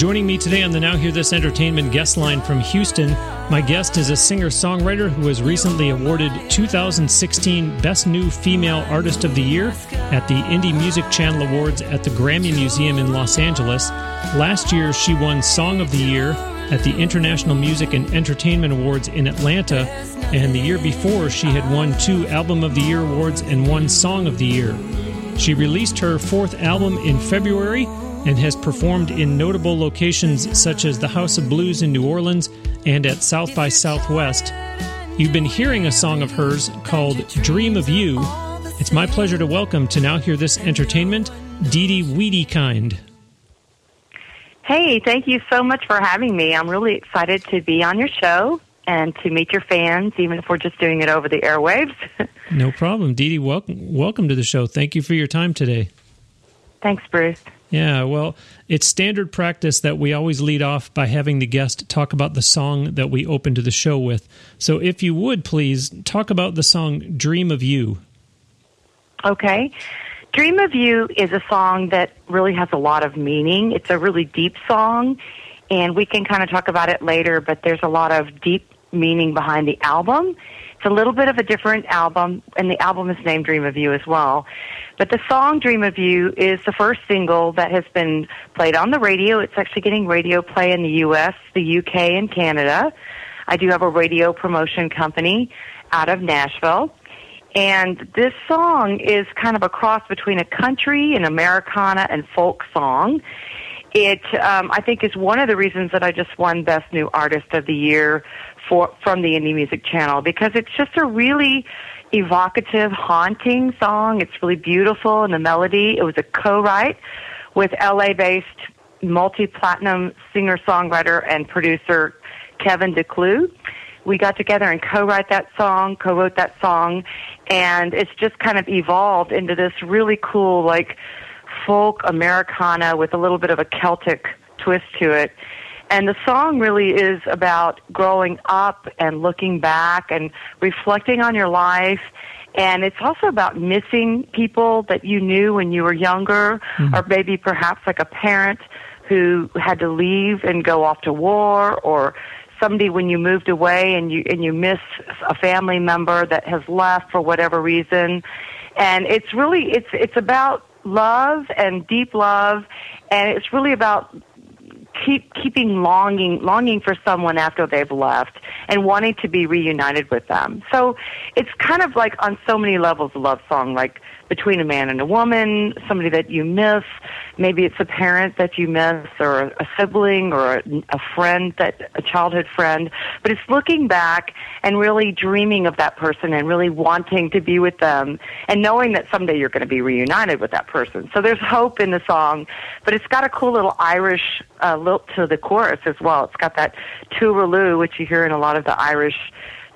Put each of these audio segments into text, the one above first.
Joining me today on the Now Hear This Entertainment guest line from Houston, my guest is a singer songwriter who was recently awarded 2016 Best New Female Artist of the Year at the Indie Music Channel Awards at the Grammy Museum in Los Angeles. Last year, she won Song of the Year at the International Music and Entertainment Awards in Atlanta, and the year before, she had won two Album of the Year awards and one Song of the Year. She released her fourth album in February and has performed in notable locations such as the House of Blues in New Orleans and at South by Southwest. You've been hearing a song of hers called Dream of You. It's my pleasure to welcome to Now Hear This Entertainment, DeDe Wedekind. Hey, thank you so much for having me. I'm really excited to be on your show and to meet your fans, even if we're just doing it over the airwaves. no problem. DeDe, welcome, welcome to the show. Thank you for your time today. Thanks, Bruce. Yeah, well, it's standard practice that we always lead off by having the guest talk about the song that we open to the show with. So if you would please talk about the song Dream of You. Okay. Dream of You is a song that really has a lot of meaning. It's a really deep song, and we can kind of talk about it later, but there's a lot of deep meaning behind the album. It's a little bit of a different album, and the album is named Dream of You as well. But the song Dream of You is the first single that has been played on the radio. It's actually getting radio play in the U.S., the UK, and Canada. I do have a radio promotion company out of Nashville. And this song is kind of a cross between a country, an Americana, and folk song. It, um, I think, is one of the reasons that I just won Best New Artist of the Year for from the Indie Music Channel because it's just a really evocative, haunting song. It's really beautiful in the melody. It was a co-write with LA-based multi-platinum singer-songwriter and producer Kevin DeClue. We got together and co-write that song, co-wrote that song, and it's just kind of evolved into this really cool, like, folk Americana with a little bit of a Celtic twist to it. And the song really is about growing up and looking back and reflecting on your life. And it's also about missing people that you knew when you were younger, mm-hmm. or maybe perhaps like a parent who had to leave and go off to war, or somebody when you moved away and you and you miss a family member that has left for whatever reason. And it's really it's it's about love and deep love, and it's really about keep keeping longing longing for someone after they've left and wanting to be reunited with them. So it's kind of like on so many levels a love song, like between a man and a woman, somebody that you miss. Maybe it's a parent that you miss, or a sibling, or a, friend that a childhood friend. But it's looking back and really dreaming of that person and really wanting to be with them, and knowing that someday you're going to be reunited with that person. So there's hope in the song, but it's got a cool little Irish uh, lilt to the chorus as well. It's got that tooraloo, which you hear in a lot of the Irish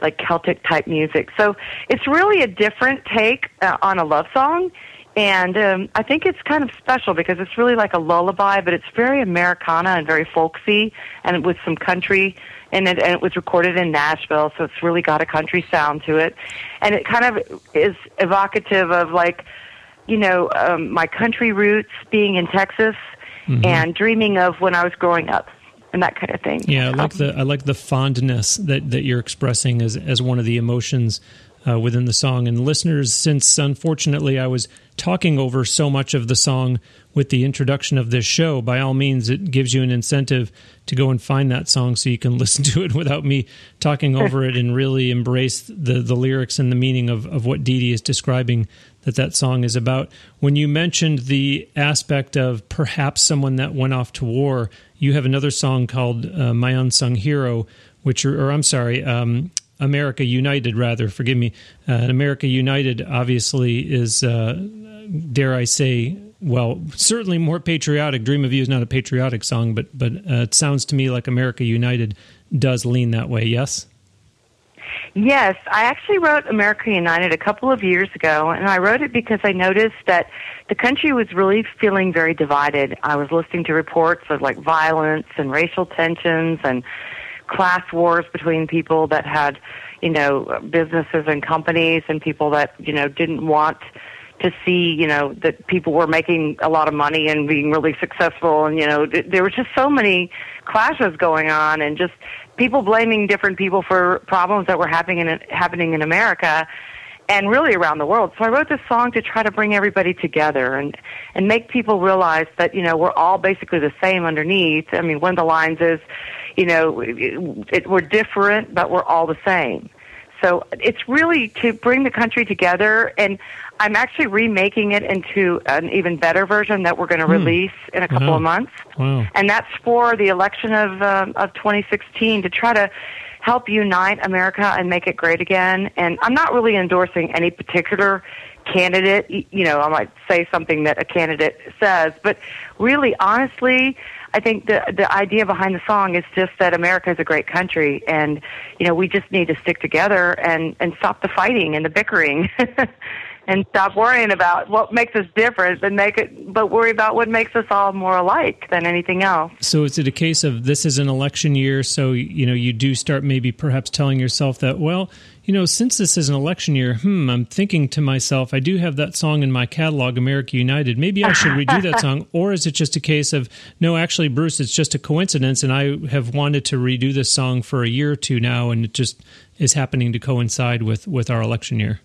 like Celtic type music. So it's really a different take uh, on a love song. And um, I think it's kind of special because it's really like a lullaby, but it's very Americana and very folksy, and with some country in it. And it was recorded in Nashville, so it's really got a country sound to it. And it kind of is evocative of like, you know, um, my country roots being in Texas mm-hmm. and dreaming of when I was growing up and that kind of thing. Yeah, I like um, the I like the fondness that, that you're expressing as as one of the emotions uh, within the song. And listeners, since unfortunately I was talking over so much of the song with the introduction of this show, by all means, it gives you an incentive to go and find that song so you can listen to it without me talking over it and really embrace the, the lyrics and the meaning of, of what DeDe is describing that that song is about. When you mentioned the aspect of perhaps someone that went off to war, you have another song called uh, My Unsung Hero, which, or, or I'm sorry, um, America United, rather, forgive me. Uh, America United obviously is, uh, dare I say, well, certainly more patriotic. Dream of You is not a patriotic song, but but uh, it sounds to me like America United does lean that way. Yes. Yes, I actually wrote America United a couple of years ago, and I wrote it because I noticed that the country was really feeling very divided. I was listening to reports of like violence and racial tensions and class wars between people that had, you know, businesses and companies and people that, you know, didn't want to see, you know, that people were making a lot of money and being really successful and, you know, there was just so many clashes going on and just people blaming different people for problems that were happening in happening in America and really around the world. So I wrote this song to try to bring everybody together and and make people realize that you know we're all basically the same underneath. I mean, one of the lines is, you know, it, it, we're different, but we're all the same. So it's really to bring the country together, and I'm actually remaking it into an even better version that we're going to hmm. release in a couple wow. of months. Wow. And that's for the election of um, of 2016 to try to help unite America and make it great again. And I'm not really endorsing any particular candidate. You know, I might say something that a candidate says, but really, honestly, I think the the idea behind the song is just that America is a great country, and you know we just need to stick together and and stop the fighting and the bickering. and stop worrying about what makes us different and make it but worry about what makes us all more alike than anything else so is it a case of this is an election year so you know you do start maybe perhaps telling yourself that well you know since this is an election year hmm i'm thinking to myself i do have that song in my catalog america united maybe i should redo that song or is it just a case of no actually bruce it's just a coincidence and i have wanted to redo this song for a year or two now and it just is happening to coincide with with our election year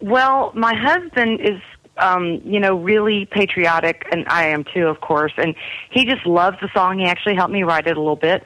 well, my husband is um, you know, really patriotic, and I am too, of course. And he just loves the song. He actually helped me write it a little bit,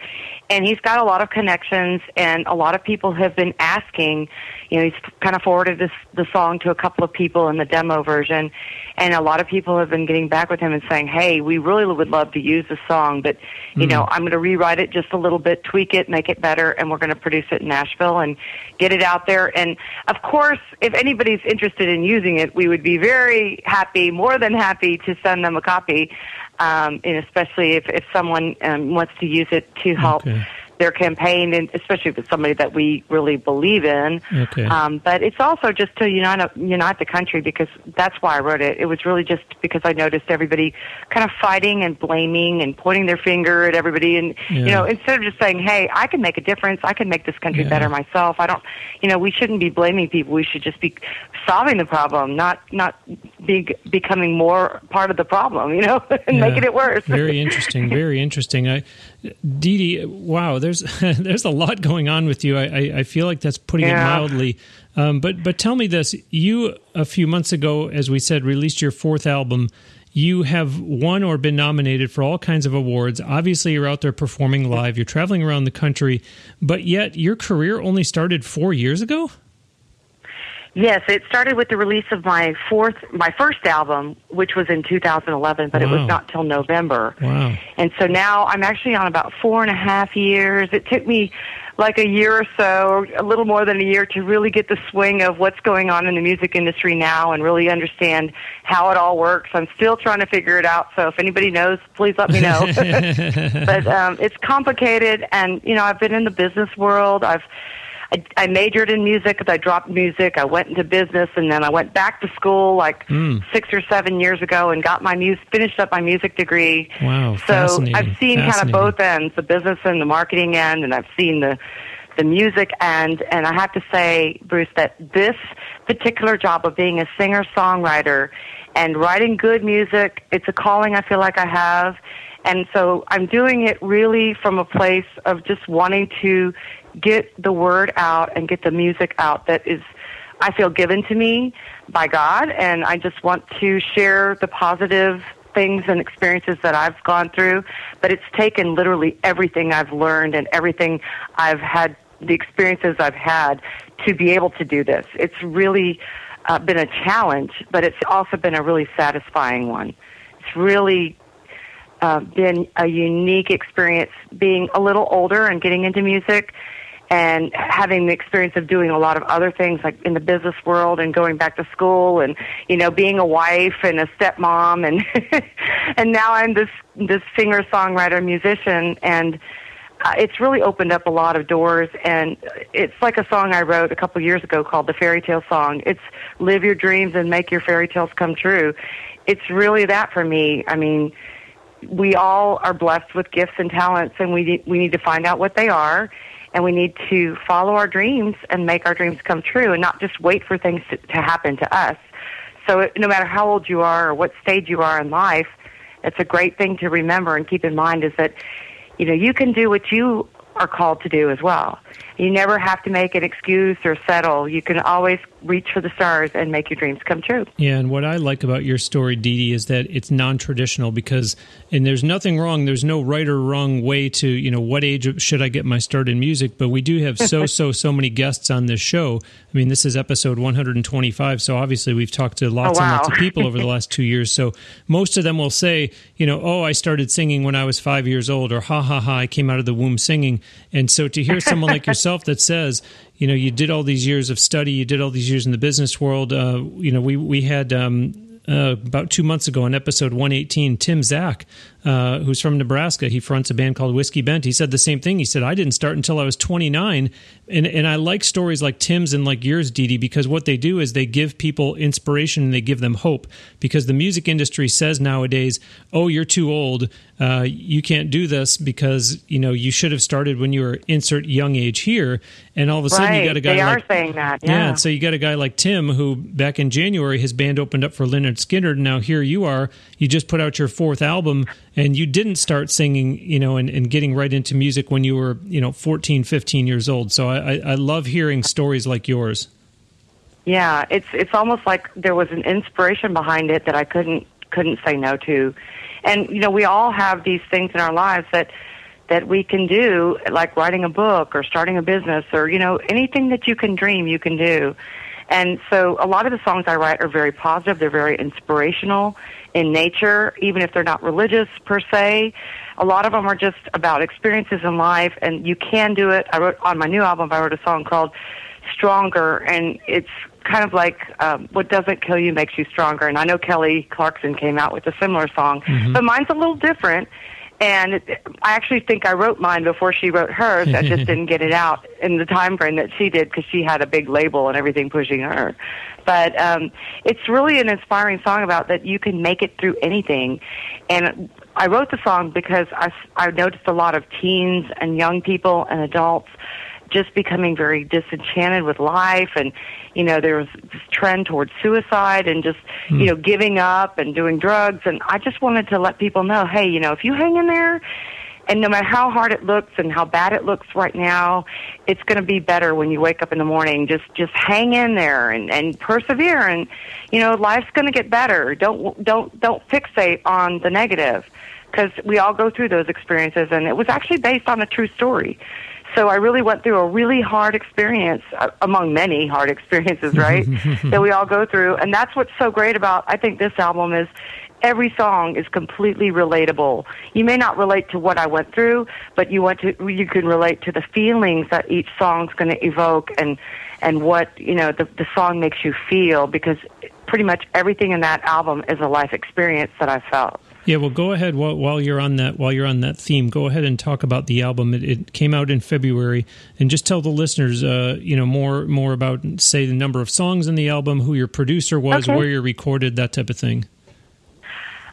and he's got a lot of connections. And a lot of people have been asking. You know, he's kind of forwarded this the song to a couple of people in the demo version, and a lot of people have been getting back with him and saying, "Hey, we really would love to use the song, but you mm. know, I'm going to rewrite it just a little bit, tweak it, make it better, and we're going to produce it in Nashville and get it out there." And of course, if anybody's interested in using it, we would be very happy, more than happy, to send them a copy. Um, and especially if if someone um, wants to use it to help. Okay their campaign, and especially if it's somebody that we really believe in. Okay. Um, but it's also just to unite unite the country because that's why I wrote it. It was really just because I noticed everybody kind of fighting and blaming and pointing their finger at everybody, and yeah. you know, instead of just saying, "Hey, I can make a difference. I can make this country yeah. better myself." I don't, you know, we shouldn't be blaming people. We should just be solving the problem, not not be becoming more part of the problem. You know, and yeah. making it worse. very interesting. Very interesting. I DeDe, wow, there's there's a lot going on with you. I, I, I feel like that's putting yeah. it mildly. Um, but but tell me this: you a few months ago, as we said, released your fourth album. You have won or been nominated for all kinds of awards. Obviously, you're out there performing live. You're traveling around the country, but yet your career only started four years ago. Yes, it started with the release of my fourth, my first album, which was in 2011, but wow. it was not till November. Wow! And so now I'm actually on about four and a half years. It took me like a year or so, or a little more than a year, to really get the swing of what's going on in the music industry now and really understand how it all works. I'm still trying to figure it out. So if anybody knows, please let me know. but um, it's complicated, and you know, I've been in the business world. I've I, I majored in music because I dropped music. I went into business, and then I went back to school like mm. six or seven years ago and got my music, finished up my music degree. Wow, so I've seen kind of both ends, the business and the marketing end, and I've seen the the music end. And I have to say, Bruce, that this particular job of being a singer songwriter and writing good music, it's a calling I feel like I have. And so I'm doing it really from a place of just wanting to get the word out and get the music out that is I feel given to me by God, and I just want to share the positive things and experiences that I've gone through. But it's taken literally everything I've learned and everything I've had, the experiences I've had to be able to do this. It's really uh, been a challenge, but it's also been a really satisfying one. It's really uh, been a unique experience being a little older and getting into music and having the experience of doing a lot of other things like in the business world and going back to school and you know being a wife and a stepmom and and now I'm this this singer songwriter musician and uh, it's really opened up a lot of doors. And it's like a song I wrote a couple years ago called the fairy tale song. It's live your dreams and make your fairy tales come true. It's really that for me. I mean we all are blessed with gifts and talents and we we need to find out what they are and we need to follow our dreams and make our dreams come true and not just wait for things to, to happen to us. So no matter how old you are or what stage you are in life, it's a great thing to remember and keep in mind is that, you know, you can do what you are called to do as well. You never have to make an excuse or settle. You can always reach for the stars and make your dreams come true. Yeah, and what I like about your story, DeDe, is that it's non-traditional because, and there's nothing wrong. There's no right or wrong way to, you know, what age should I get my start in music. But we do have so so so many guests on this show. I mean, this is episode 125, so obviously we've talked to lots oh, wow. and lots of people over the last two years. So most of them will say, you know, oh, I started singing when I was five years old, or ha ha ha, I came out of the womb singing. And so to hear someone like yourself yourself that says, you know, you did all these years of study, you did all these years in the business world. Uh, you know, we we had um, uh, about two months ago on episode 118, Tim Zach, uh, who's from Nebraska, he fronts a band called Whiskey Bent. He said the same thing. He said, I didn't start until I was 29. And, and I like stories like Tim's and like yours, DeDe, because what they do is they give people inspiration and they give them hope. Because the music industry says nowadays, oh, you're too old. Uh, you can't do this because, you know, you should have started when you were insert young age here. And all of a sudden right. you got a guy they like. are saying that. Yeah. yeah. So you got a guy like Tim who back in January, his band opened up for Lynyrd And now here you are. You just put out your fourth album and you didn't start singing you know and, and getting right into music when you were you know 14 15 years old. So I, I love hearing stories like yours. Yeah it's it's almost like there was an inspiration behind it that i couldn't couldn't say no to. And you know we all have these things in our lives that that we can do like writing a book or starting a business or you know anything that you can dream you can do and so a lot of the songs i write are very positive they're very inspirational in nature, even if they're not religious per se. A lot of them are just about experiences in life, and you can do it. I wrote on my new album. I wrote a song called "Stronger," and it's kind of like um, "What doesn't kill you makes you stronger." And I know Kelly Clarkson came out with a similar song, mm-hmm. but mine's a little different. And it, I actually think I wrote mine before she wrote hers. I just didn't get it out in the time frame that she did because she had a big label and everything pushing her. But um, it's really an inspiring song about that you can make it through anything. And I wrote the song because I, I noticed a lot of teens and young people and adults just becoming very disenchanted with life and you know there was this trend towards suicide and just mm. you know giving up and doing drugs and I just wanted to let people know hey you know if you hang in there and no matter how hard it looks and how bad it looks right now, it's going to be better when you wake up in the morning. Just just hang in there and and persevere, and you know life's going to get better. Don't don't don't fixate on the negative, because we all go through those experiences, and it was actually based on a true story. So I really went through a really hard experience, uh, among many hard experiences, right? that we all go through, and that's what's so great about I think this album is every song is completely relatable. You may not relate to what I went through, but you want to you can relate to the feelings that each song's going to evoke and and what you know the the song makes you feel because pretty much everything in that album is a life experience that I felt. Yeah, well, go ahead while, while you're on that while you're on that theme. Go ahead and talk about the album. It, it came out in February, and just tell the listeners, uh, you know, more more about say the number of songs in the album, who your producer was, okay. where you recorded, that type of thing.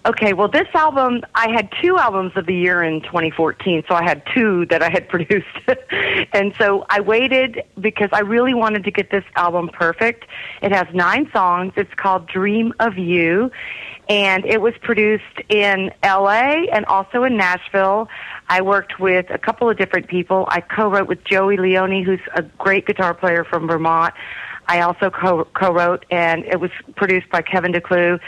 Okay, well, this album, I had two albums of the year in 2014, so I had two that I had produced. and so I waited because I really wanted to get this album perfect. It has nine songs. It's called Dream of You, and it was produced in LA and also in Nashville. I worked with a couple of different people. I co wrote with Joey Leone, who's a great guitar player from Vermont. I also co- co-wrote, and it was produced by Kevin DeClue.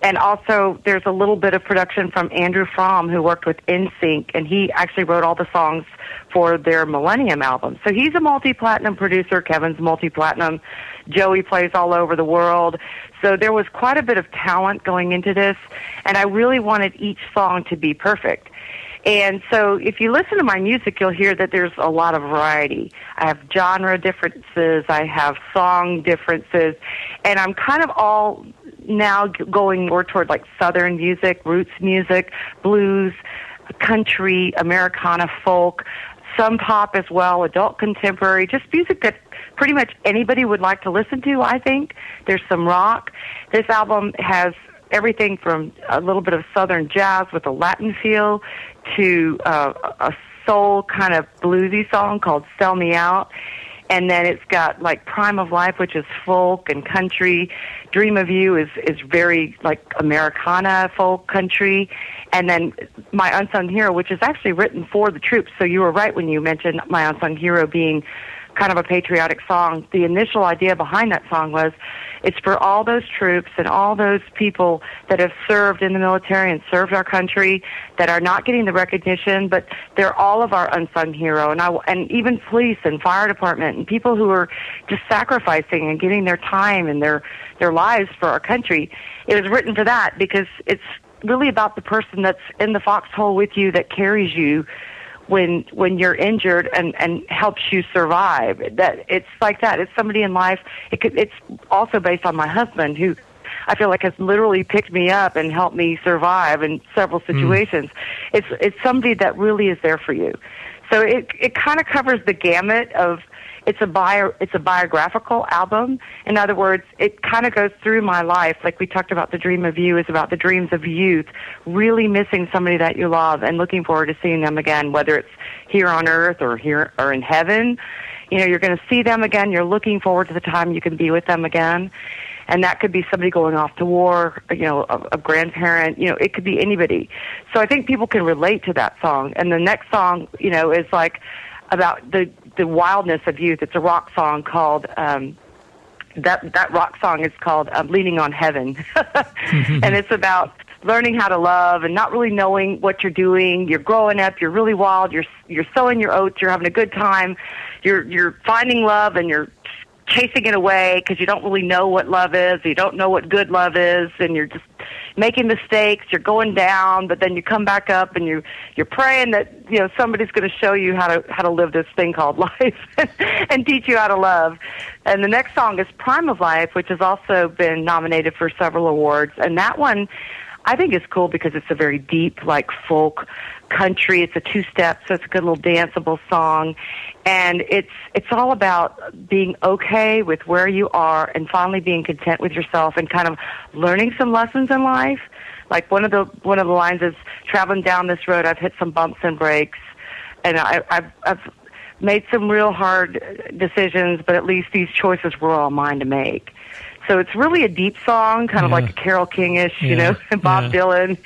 And also, there's a little bit of production from Andrew Fromm, who worked with NSYNC, and he actually wrote all the songs for their Millennium album. So he's a multi-platinum producer. Kevin's multi-platinum. Joey plays all over the world. So there was quite a bit of talent going into this, and I really wanted each song to be perfect. And so if you listen to my music, you'll hear that there's a lot of variety. I have genre differences, I have song differences, and I'm kind of all now going more toward like southern music, roots music, blues, country, Americana, folk, some pop as well, adult contemporary, just music that pretty much anybody would like to listen to, I think. There's some rock. This album has everything from a little bit of southern jazz with a Latin feel to uh, a soul kind of bluesy song called Sell Me Out. And then it's got like Prime of Life, which is folk and country. Dream of You is, is very like Americana folk country. And then My Unsung Hero, which is actually written for the troops. So you were right when you mentioned My Unsung Hero being kind of a patriotic song. The initial idea behind that song was it's for all those troops and all those people that have served in the military and served our country that are not getting the recognition, but they're all of our unsung hero. And I, and even police and fire department and people who are just sacrificing and giving their time and their, their lives for our country. It was written for that because it's really about the person that's in the foxhole with you that carries you when when you're injured and and helps you survive that it's like that it's somebody in life it could it's also based on my husband who I feel like has literally picked me up and helped me survive in several hmm. situations. Mm. It's it's somebody that really is there for you. So it it kind of covers the gamut of it's a bio it's a biographical album. In other words, it kind of goes through my life. Like we talked about, the dream of you is about the dreams of youth, really missing somebody that you love and looking forward to seeing them again, whether it's here on earth or here or in heaven. You know, you're going to see them again. You're looking forward to the time you can be with them again and that could be somebody going off to war, you know, a, a grandparent, you know, it could be anybody. So I think people can relate to that song. And the next song, you know, is like about the the wildness of youth. It's a rock song called um, that that rock song is called um, "Leaning on Heaven," and it's about learning how to love and not really knowing what you're doing. You're growing up. You're really wild. You're you're sowing your oats. You're having a good time. You're you're finding love and you're chasing it away because you don't really know what love is. You don't know what good love is, and you're just making mistakes, you're going down, but then you come back up and you you're praying that you know somebody's going to show you how to how to live this thing called life and teach you how to love. And the next song is Prime of Life, which has also been nominated for several awards, and that one I think is cool because it's a very deep like folk country. It's a two step, so it's a good little danceable song. And it's it's all about being okay with where you are and finally being content with yourself and kind of learning some lessons in life. Like one of the one of the lines is traveling down this road I've hit some bumps and breaks and I I've I've made some real hard decisions, but at least these choices were all mine to make. So it's really a deep song, kind of like a Carole Kingish, yeah. you know, Bob yeah. Dylan.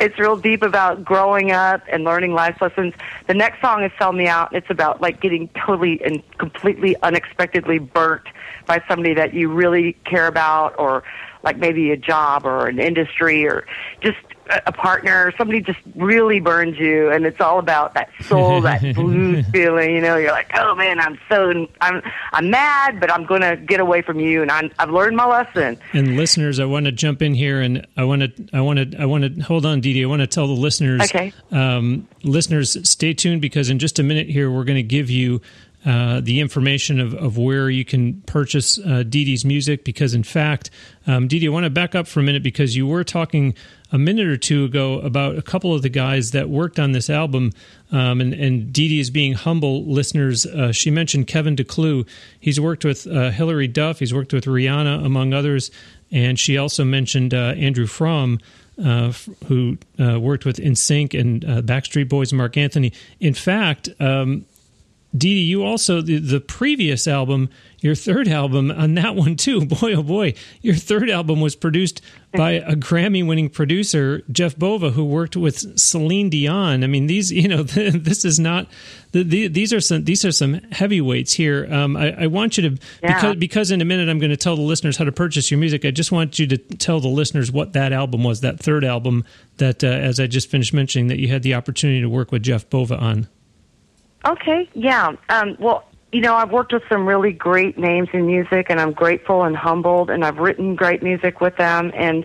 It's real deep about growing up and learning life lessons. The next song is Sell Me Out. And it's about like getting totally and completely unexpectedly burnt by somebody that you really care about or like maybe a job or an industry or just a partner, somebody just really burns you, and it's all about that soul, that blues feeling. You know, you're like, oh man, I'm so I'm I'm mad, but I'm going to get away from you, and I'm, I've learned my lesson. And listeners, I want to jump in here, and I want to I want to I want to hold on, DeDe. I want to tell the listeners, okay, um, listeners, stay tuned because in just a minute here, we're going to give you uh, the information of, of where you can purchase uh, DeDe's music because, in fact, um, DeDe, I want to back up for a minute because you were talking a minute or two ago about a couple of the guys that worked on this album. Um, and, and DeDe is being humble, listeners. Uh, she mentioned Kevin DeClue. He's worked with uh, Hilary Duff, he's worked with Rihanna, among others. And she also mentioned uh, Andrew Fromm. Uh, who uh, worked with NSYNC and uh, Backstreet Boys, Marc Anthony. In fact, um, DeDe, you also the, the previous album, your third album on that one too. Boy, oh boy, your third album was produced by a Grammy-winning producer, Jeff Bova, who worked with Celine Dion. I mean, these, you know, this is not. The, the, these are some these are some heavyweights here. Um, I, I, want you to yeah. because because in a minute I'm going to tell the listeners how to purchase your music. I just want you to tell the listeners what that album was, that third album that, uh, as I just finished mentioning, that you had the opportunity to work with Jeff Bova on. Okay, yeah. Um, well, you know, I've worked with some really great names in music, and I'm grateful and humbled, and I've written great music with them, and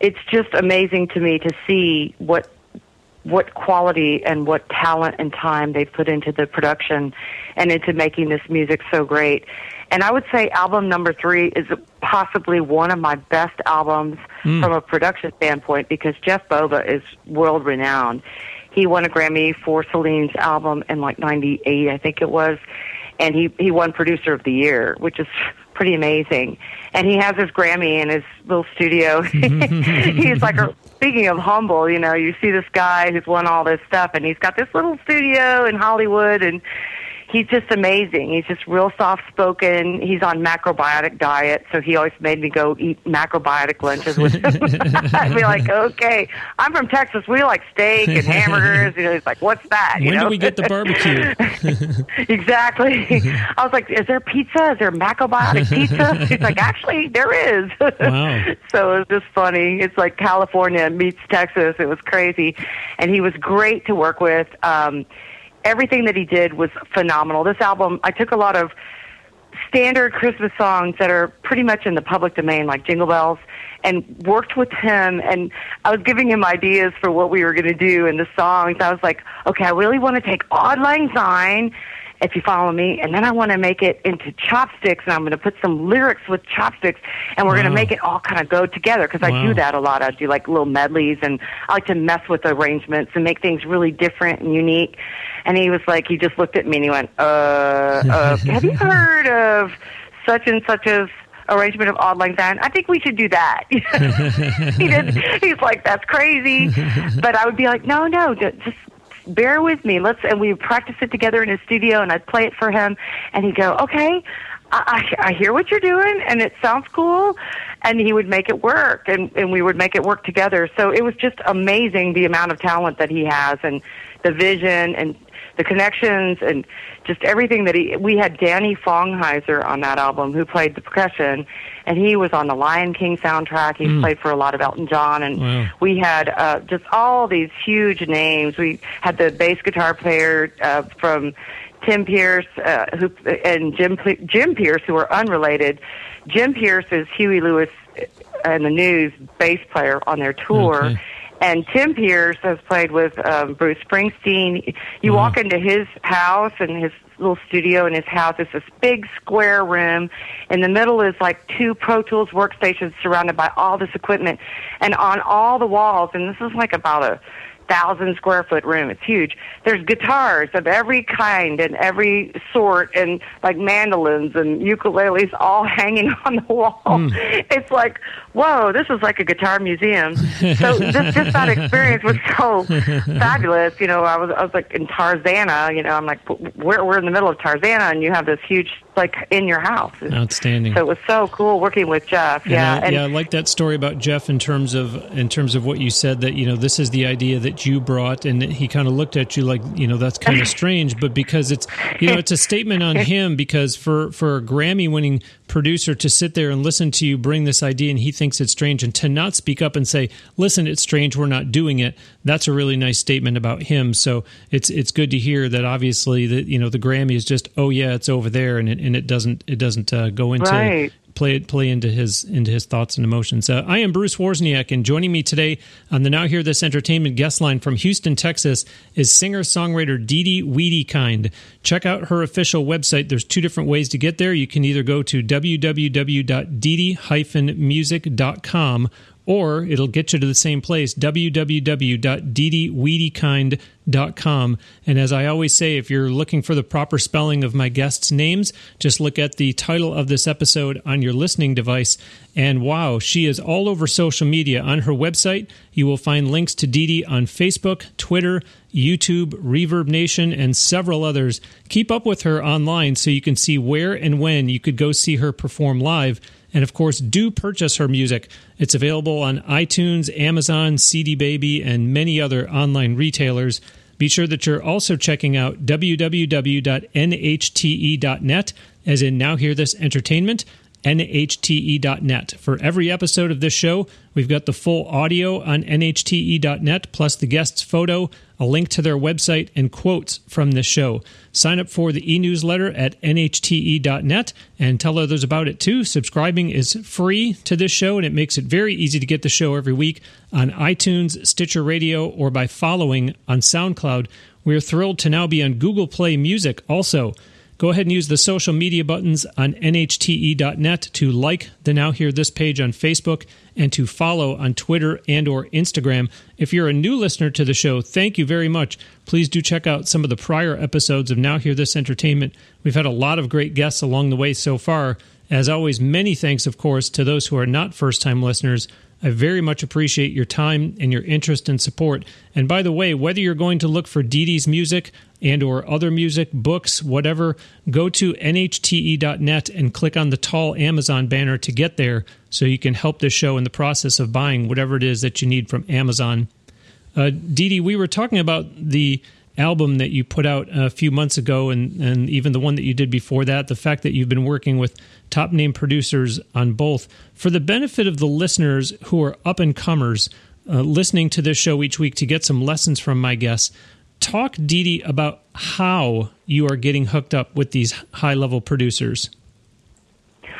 it's just amazing to me to see what what quality and what talent and time they've put into the production and into making this music so great. And I would say album number three is possibly one of my best albums mm. from a production standpoint because Jeff Bova is world renowned. He won a Grammy for Celine's album in like 98, I think it was. And he, he won producer of the year, which is pretty amazing. And he has his Grammy in his little studio. he's like, a, speaking of humble, you know, you see this guy who's won all this stuff and he's got this little studio in Hollywood and he's just amazing. He's just real soft spoken. He's on macrobiotic diet, so he always made me go eat macrobiotic lunches with him. I'd be like, okay, I'm from Texas. We like steak and hamburgers. You know, he's like, what's that? You when know? do we get the barbecue? exactly. I was like, is there pizza? Is there macrobiotic pizza? He's like, actually, there is. Wow. so it was just funny. It's like California meets Texas. It was crazy, and he was great to work with. Um, everything that he did was phenomenal. This album, I took a lot of standard Christmas songs that are pretty much in the public domain, like Jingle Bells, and worked with him. And I was giving him ideas for what we were going to do in the songs. I was like, okay, I really want to take Auld Lang Syne if you follow me. And then I want to make it into chopsticks, and I'm going to put some lyrics with chopsticks, and we're wow. going to make it all kind of go together because wow. I do that a lot. I do like little medleys, and I like to mess with arrangements and make things really different and unique. And he was like, he just looked at me and he went, uh, uh have you heard of such and such as arrangement of Auld Lang Syne. I think we should do that. he did. He's like, that's crazy. But I would be like, no, no, just bear with me. Let's and we practice it together in his studio, and I'd play it for him, and he'd go, okay. I, I hear what you're doing, and it sounds cool, and he would make it work, and and we would make it work together. So it was just amazing the amount of talent that he has, and the vision, and the connections, and just everything that he. We had Danny Fongheiser on that album, who played the percussion, and he was on the Lion King soundtrack. He mm. played for a lot of Elton John, and wow. we had uh, just all these huge names. We had the bass guitar player uh, from Tim Pierce, uh, who and Jim Jim Pierce, who are unrelated. Jim Pierce is Huey Lewis and the News bass player on their tour. Okay. And Tim Pierce has played with um, Bruce Springsteen. You wow. walk into his house and his little studio in his house. It's this big square room. In the middle is like two Pro Tools workstations surrounded by all this equipment. And on all the walls, and this is like about a thousand square foot room. It's huge. There's guitars of every kind and every sort, and like mandolins and ukuleles all hanging on the wall. Mm. It's like, whoa, this is like a guitar museum. So just, just that experience was so fabulous. You know, I was I was like in Tarzana. You know, I'm like, we're we're in the middle of Tarzana, and you have this huge like in your house. Outstanding. So it was so cool working with Jeff. Yeah, and I, yeah, I like that story about Jeff in terms of in terms of what you said that you know this is the idea that you brought, and he kind of looked at you like you know that's kind of strange, but because it's you know it's a statement on him because for for a Grammy winning producer to sit there and listen to you bring this idea and he thinks it's strange and to not speak up and say listen it's strange we're not doing it that's a really nice statement about him so it's it's good to hear that obviously that you know the grammy is just oh yeah it's over there and it, and it doesn't it doesn't uh, go into right play play into his into his thoughts and emotions. Uh, I am Bruce Wozniak, and joining me today on the Now Hear This Entertainment guest line from Houston, Texas, is singer songwriter DeDe Wedekind. Check out her official website. There's two different ways to get there. You can either go to www.deedee-music.com or it'll get you to the same place www.didiweedykind.com. And as I always say, if you're looking for the proper spelling of my guests' names, just look at the title of this episode on your listening device. And wow, she is all over social media. On her website, you will find links to DeDe on Facebook, Twitter, YouTube, Reverb Nation, and several others. Keep up with her online so you can see where and when you could go see her perform live. And of course, do purchase her music. It's available on iTunes, Amazon, CD Baby, and many other online retailers. Be sure that you're also checking out www.nhte.net, as in Now Hear This Entertainment, nhte.net. For every episode of this show, we've got the full audio on nhte.net, plus the guest's photo, a link to their website, and quotes from this show. Sign up for the e newsletter at nhte.net and tell others about it too. Subscribing is free to this show, and it makes it very easy to get the show every week on iTunes, Stitcher Radio, or by following on SoundCloud. We are thrilled to now be on Google Play Music also. Go ahead and use the social media buttons on nhte.net to like the Now Hear This page on Facebook and to follow on Twitter and or Instagram. If you're a new listener to the show, thank you very much. Please do check out some of the prior episodes of Now Hear This Entertainment. We've had a lot of great guests along the way so far. As always, many thanks, of course, to those who are not first time listeners. I very much appreciate your time and your interest and support. And by the way, whether you're going to look for DeDe's music and or other music, books, whatever, go to nhte.net and click on the tall Amazon banner to get there so you can help this show in the process of buying whatever it is that you need from Amazon. Uh, DeDe, we were talking about the album that you put out a few months ago and, and even the one that you did before that, the fact that you've been working with top name producers on both. For the benefit of the listeners who are up and comers uh, listening to this show each week to get some lessons from my guests, talk, DeDe, about how you are getting hooked up with these high level producers.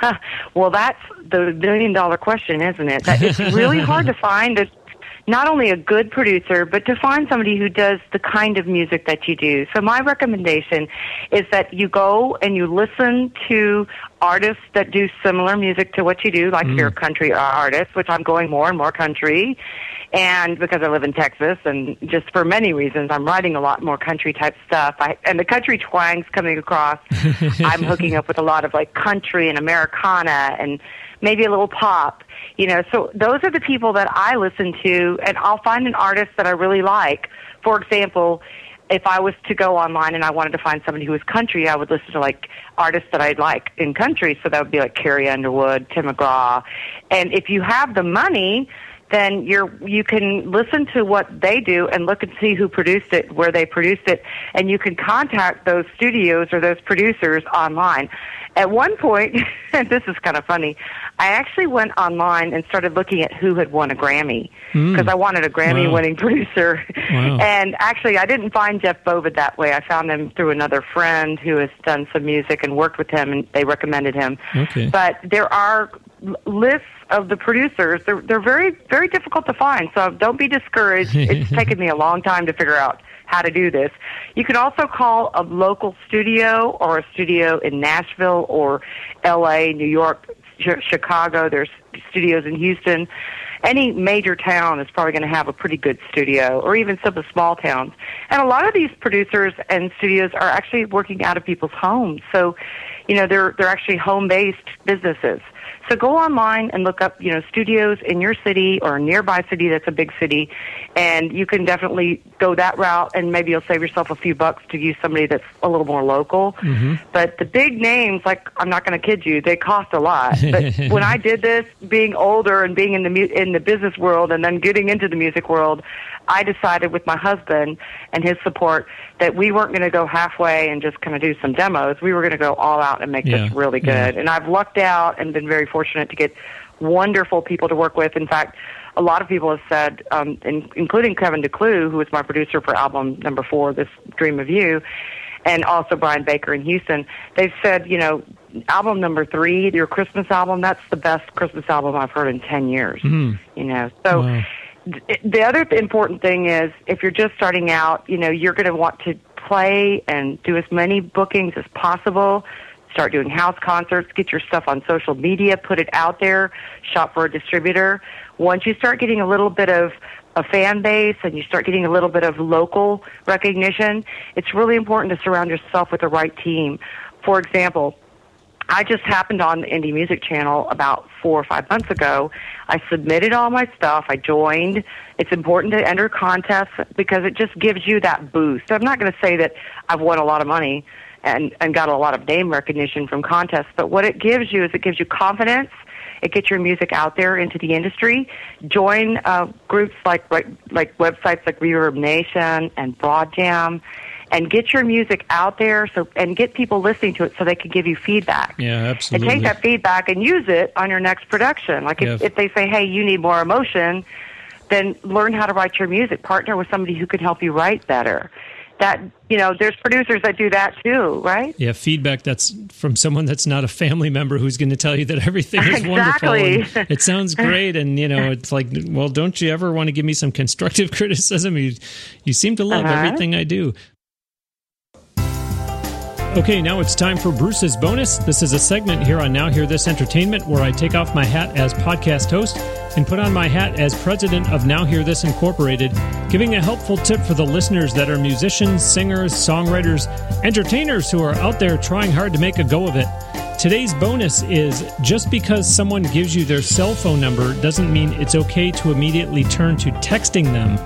well, that's the million dollar question, isn't it? That it's really hard to find a not only a good producer, but to find somebody who does the kind of music that you do. So my recommendation is that you go and you listen to artists that do similar music to what you do, like mm. you're country artists, which I'm going more and more country. And because I live in Texas and just for many reasons, I'm writing a lot more country type stuff. I, and the country twang's coming across. I'm hooking up with a lot of like country and Americana and maybe a little pop you know, so those are the people that I listen to, and I'll find an artist that I really like. For example, if I was to go online and I wanted to find somebody who was country, I would listen to like artists that I'd like in country. So that would be like Carrie Underwood, Tim McGraw. And if you have the money, then you're you can listen to what they do and look and see who produced it, where they produced it, and you can contact those studios or those producers online. At one point, and this is kind of funny, I actually went online and started looking at who had won a Grammy because mm. I wanted a Grammy wow. winning producer. Wow. And actually, I didn't find Jeff Bova that way. I found him through another friend who has done some music and worked with him, and they recommended him. Okay. But there are lists of the producers. They're they're very very difficult to find. So don't be discouraged. it's taken me a long time to figure out how to do this. You can also call a local studio or a studio in Nashville or L.A., New York, Chicago. There's studios in Houston. Any major town is probably going to have a pretty good studio, or even some of the small towns. And a lot of these producers and studios are actually working out of people's homes. So, you know, they're they're actually home-based businesses. So go online and look up, you know, studios in your city or a nearby city that's a big city, and you can definitely go that route, and maybe you'll save yourself a few bucks to use somebody that's a little more local. Mm-hmm. But the big names, like I'm not going to kid you, they cost a lot. But when I did this, being older and being in the mu- in the business world, and then getting into the music world, I decided with my husband and his support that we weren't going to go halfway and just kind of do some demos. We were going to go all out and make yeah. this really good. Yeah. And I've lucked out and been very fortunate to get wonderful people to work with. In fact, a lot of people have said, um, in, including Kevin DeClue, who was my producer for album number four, This Dream of You, and also Brian Baker in Houston, they've said, you know, album number three, your Christmas album, that's the best Christmas album I've heard in 10 years. Mm. You know, so. Wow the other important thing is if you're just starting out, you know, you're going to want to play and do as many bookings as possible start doing house concerts, get your stuff on social media, put it out there, shop for a distributor. Once you start getting a little bit of a fan base and you start getting a little bit of local recognition, it's really important to surround yourself with the right team. For example, I just happened on the Indie Music Channel about four or five months ago. I submitted all my stuff. I joined. It's important to enter contests because it just gives you that boost. I'm not going to say that I've won a lot of money and, and got a lot of name recognition from contests, but what it gives you is it gives you confidence. It gets your music out there into the industry. Join uh, groups like like websites like Reverb Nation and Broadjam and get your music out there so and get people listening to it so they can give you feedback. Yeah, absolutely. And take that feedback and use it on your next production. Like if, yeah. if they say, "Hey, you need more emotion," then learn how to write your music. Partner with somebody who can help you write better. That you know, there's producers that do that too, right? Yeah, feedback that's from someone that's not a family member who's going to tell you that everything is exactly. wonderful. it sounds great, and you know, it's like, well, don't you ever want to give me some constructive criticism? You, you seem to love uh-huh. everything I do. Okay, now it's time for Bruce's bonus. This is a segment here on Now Hear This Entertainment where I take off my hat as podcast host and put on my hat as president of Now Hear This Incorporated, giving a helpful tip for the listeners that are musicians, singers, songwriters, entertainers who are out there trying hard to make a go of it. Today's bonus is just because someone gives you their cell phone number doesn't mean it's okay to immediately turn to texting them.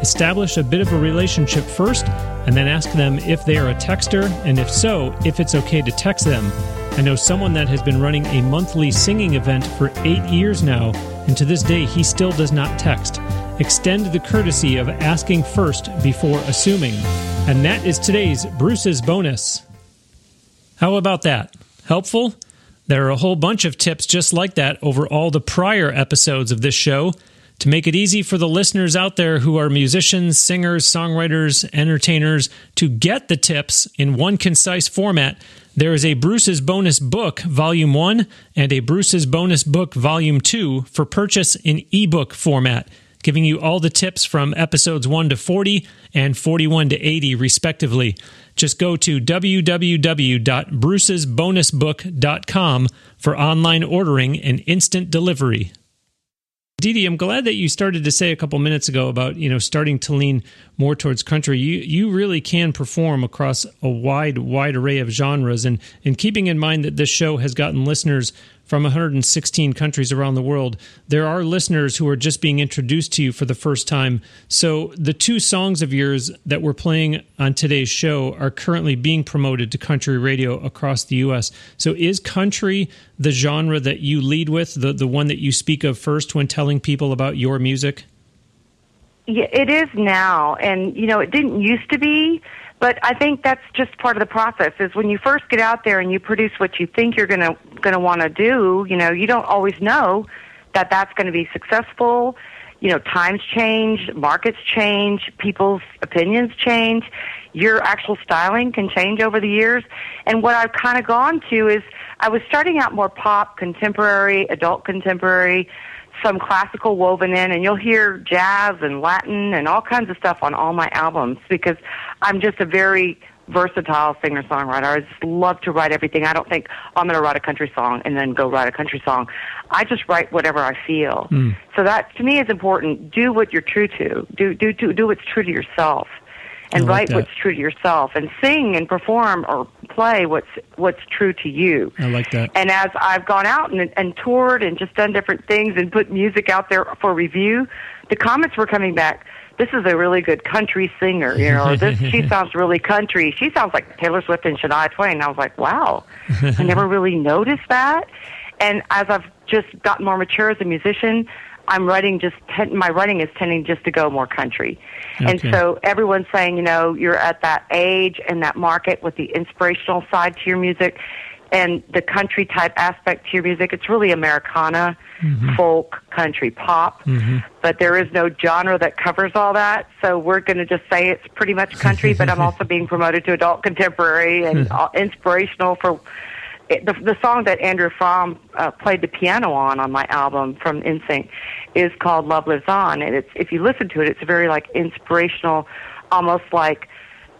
Establish a bit of a relationship first, and then ask them if they are a texter, and if so, if it's okay to text them. I know someone that has been running a monthly singing event for eight years now, and to this day he still does not text. Extend the courtesy of asking first before assuming. And that is today's Bruce's bonus. How about that? Helpful? There are a whole bunch of tips just like that over all the prior episodes of this show. To make it easy for the listeners out there who are musicians, singers, songwriters, entertainers to get the tips in one concise format, there is a Bruce's Bonus Book, Volume 1, and a Bruce's Bonus Book, Volume 2, for purchase in ebook format, giving you all the tips from episodes 1 to 40 and 41 to 80, respectively. Just go to www.brucesbonusbook.com for online ordering and instant delivery. Dee, I'm glad that you started to say a couple minutes ago about you know starting to lean more towards country. You you really can perform across a wide wide array of genres, and and keeping in mind that this show has gotten listeners from 116 countries around the world. There are listeners who are just being introduced to you for the first time. So, the two songs of yours that we're playing on today's show are currently being promoted to country radio across the U.S. So, is country the genre that you lead with, the, the one that you speak of first when telling people about your music? Yeah, it is now. And, you know, it didn't used to be. But I think that's just part of the process. Is when you first get out there and you produce what you think you're gonna gonna want to do. You know, you don't always know that that's going to be successful. You know, times change, markets change, people's opinions change. Your actual styling can change over the years. And what I've kind of gone to is I was starting out more pop, contemporary, adult contemporary some classical woven in, and you'll hear jazz and Latin and all kinds of stuff on all my albums because I'm just a very versatile singer songwriter. I just love to write everything. I don't think oh, I'm going to write a country song and then go write a country song. I just write whatever I feel. Mm. So that to me is important. Do what you're true to. Do do do do what's true to yourself and like write that. what's true to yourself and sing and perform or play what's what's true to you. I like that. And as I've gone out and, and toured and just done different things and put music out there for review, the comments were coming back. This is a really good country singer, you know. Or this she sounds really country. She sounds like Taylor Swift and Shania Twain. And I was like, wow, I never really noticed that. And as I've just gotten more mature as a musician, I'm writing just ten, my writing is tending just to go more country, okay. and so everyone's saying, you know, you're at that age and that market with the inspirational side to your music, and the country type aspect to your music. It's really Americana, mm-hmm. folk, country, pop, mm-hmm. but there is no genre that covers all that. So we're going to just say it's pretty much country, but I'm also being promoted to adult contemporary and inspirational for it, the, the song that Andrew Fromm uh, played the piano on on my album from NSYNC is called "Love Lives On," and it's if you listen to it, it's very like inspirational, almost like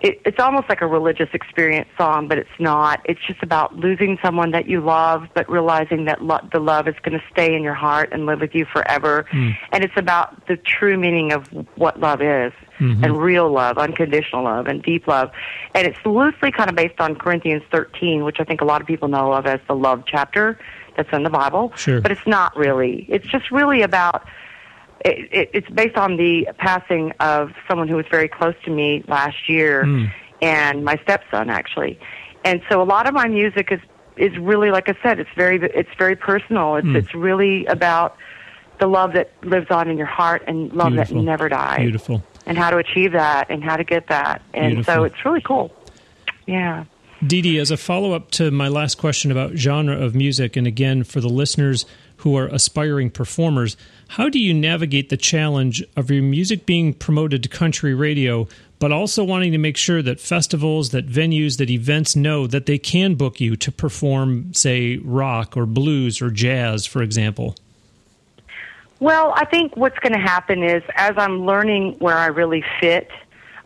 it, it's almost like a religious experience song, but it's not. It's just about losing someone that you love, but realizing that lo- the love is going to stay in your heart and live with you forever. Mm. And it's about the true meaning of what love is, mm-hmm. and real love, unconditional love, and deep love. And it's loosely kind of based on Corinthians 13, which I think a lot of people know of as the love chapter that's in the Bible. Sure. But it's not really. It's just really about it, it, it's based on the passing of someone who was very close to me last year, mm. and my stepson actually. And so a lot of my music is is really, like I said, it's very it's very personal. It's mm. it's really about the love that lives on in your heart and love Beautiful. that never dies. Beautiful. And how to achieve that and how to get that. And Beautiful. so it's really cool. Yeah. Dee, as a follow up to my last question about genre of music, and again for the listeners who are aspiring performers, how do you navigate the challenge of your music being promoted to country radio, but also wanting to make sure that festivals, that venues, that events know that they can book you to perform, say, rock or blues or jazz, for example? Well, I think what's going to happen is as I'm learning where I really fit,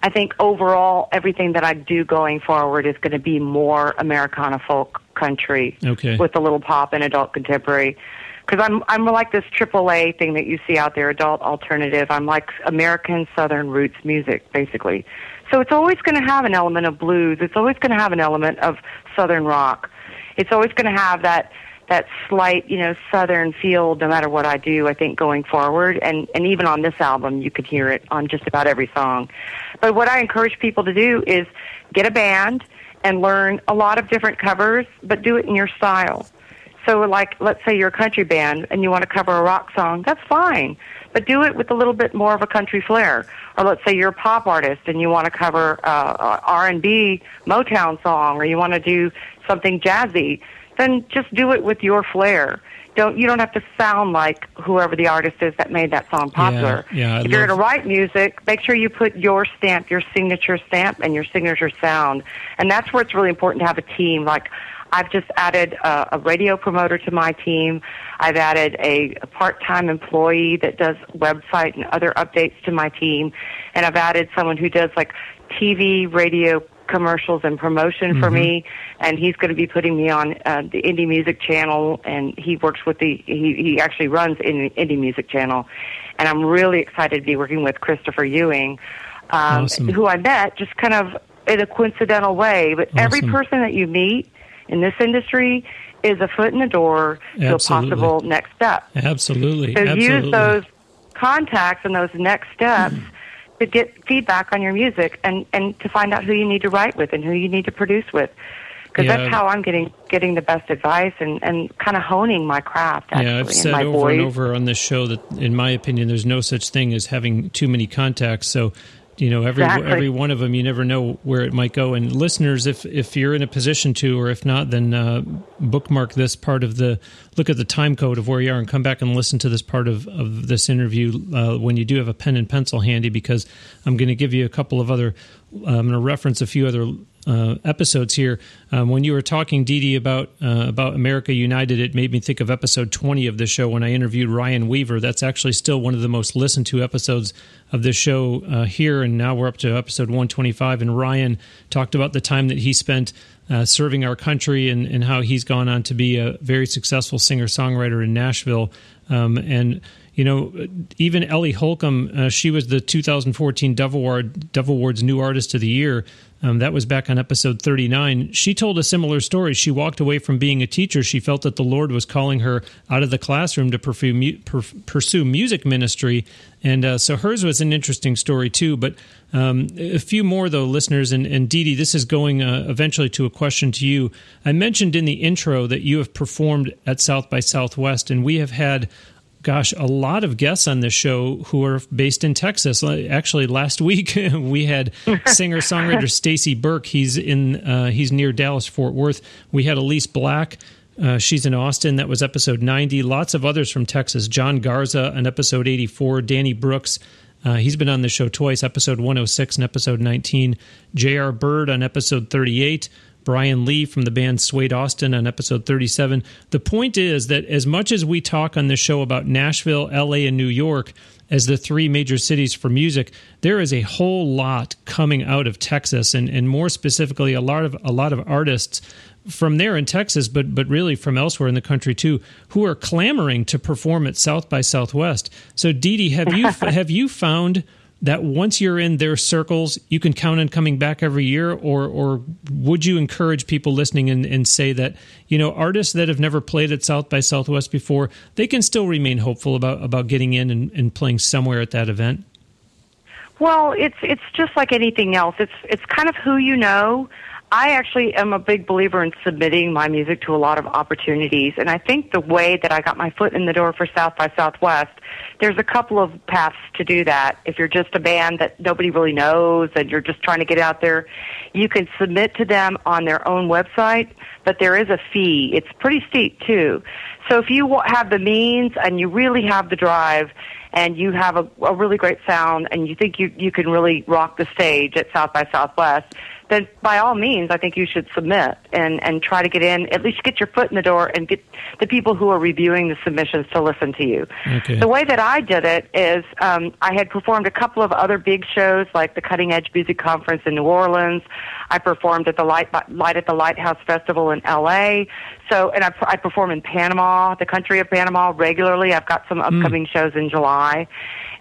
I think overall everything that I do going forward is going to be more Americana folk country okay. with a little pop and adult contemporary because I'm I'm like this AAA thing that you see out there, adult alternative. I'm like American Southern roots music, basically. So it's always going to have an element of blues. It's always going to have an element of Southern rock. It's always going to have that that slight, you know, Southern feel. No matter what I do, I think going forward, and and even on this album, you could hear it on just about every song. But what I encourage people to do is get a band and learn a lot of different covers, but do it in your style. So, like, let's say you're a country band and you want to cover a rock song, that's fine, but do it with a little bit more of a country flair. Or let's say you're a pop artist and you want to cover uh, R&B Motown song, or you want to do something jazzy, then just do it with your flair. Don't you don't have to sound like whoever the artist is that made that song popular. Yeah, yeah, if you're going to write music, make sure you put your stamp, your signature stamp, and your signature sound. And that's where it's really important to have a team. Like I've just added a, a radio promoter to my team. I've added a, a part-time employee that does website and other updates to my team, and I've added someone who does like TV, radio commercials and promotion mm-hmm. for me and he's going to be putting me on uh, the indie music channel and he works with the he he actually runs in indie music channel and I'm really excited to be working with Christopher Ewing um, awesome. who I met just kind of in a coincidental way but awesome. every person that you meet in this industry is a foot in the door to a possible next step. Absolutely. So Absolutely. use those contacts and those next steps to get feedback on your music and, and to find out who you need to write with and who you need to produce with. Because yeah. that's how I'm getting getting the best advice and, and kind of honing my craft. Actually, yeah, I've said over voice. and over on this show that, in my opinion, there's no such thing as having too many contacts. So you know every exactly. every one of them you never know where it might go and listeners if if you're in a position to or if not then uh, bookmark this part of the look at the time code of where you are and come back and listen to this part of, of this interview uh, when you do have a pen and pencil handy because i'm going to give you a couple of other uh, i'm going to reference a few other uh, episodes here. Um, when you were talking, DeDe, about uh, about America United, it made me think of episode 20 of the show when I interviewed Ryan Weaver. That's actually still one of the most listened to episodes of this show uh, here, and now we're up to episode 125. And Ryan talked about the time that he spent uh, serving our country and, and how he's gone on to be a very successful singer songwriter in Nashville. Um, and you know, even Ellie Holcomb, uh, she was the 2014 Dove Award, Dove Awards New Artist of the Year. Um, that was back on episode 39. She told a similar story. She walked away from being a teacher. She felt that the Lord was calling her out of the classroom to pursue, pursue music ministry. And uh, so hers was an interesting story, too. But um, a few more, though, listeners. And, and DeDe, this is going uh, eventually to a question to you. I mentioned in the intro that you have performed at South by Southwest, and we have had gosh, a lot of guests on this show who are based in Texas. Actually, last week we had singer songwriter Stacy Burke. He's in uh, he's near Dallas Fort Worth. We had Elise Black. Uh, she's in Austin. That was episode 90. Lots of others from Texas. John Garza on episode 84. Danny Brooks. Uh, he's been on the show twice, episode 106 and episode 19. J.R. Bird on episode 38. Brian Lee from the band Suede Austin on episode 37. The point is that as much as we talk on this show about Nashville, LA, and New York, as the three major cities for music, there is a whole lot coming out of Texas, and, and more specifically, a lot of a lot of artists from there in Texas, but but really from elsewhere in the country too, who are clamoring to perform at South by Southwest. So, DeDe, have you have you found that once you're in their circles, you can count on coming back every year, or or would you encourage people listening and, and say that you know artists that have never played at South by Southwest before, they can still remain hopeful about about getting in and, and playing somewhere at that event? Well, it's it's just like anything else. It's it's kind of who you know. I actually am a big believer in submitting my music to a lot of opportunities, and I think the way that I got my foot in the door for South by Southwest, there's a couple of paths to do that. If you're just a band that nobody really knows and you're just trying to get out there, you can submit to them on their own website, but there is a fee. It's pretty steep too. So if you have the means and you really have the drive, and you have a, a really great sound and you think you, you can really rock the stage at South by Southwest, then by all means, I think you should submit and, and try to get in, at least get your foot in the door and get the people who are reviewing the submissions to listen to you. Okay. The way that I did it is um, I had performed a couple of other big shows like the Cutting Edge Music Conference in New Orleans. I performed at the Light, Light at the Lighthouse Festival in L.A. So, and I, I perform in Panama, the country of Panama regularly. I've got some upcoming mm. shows in July.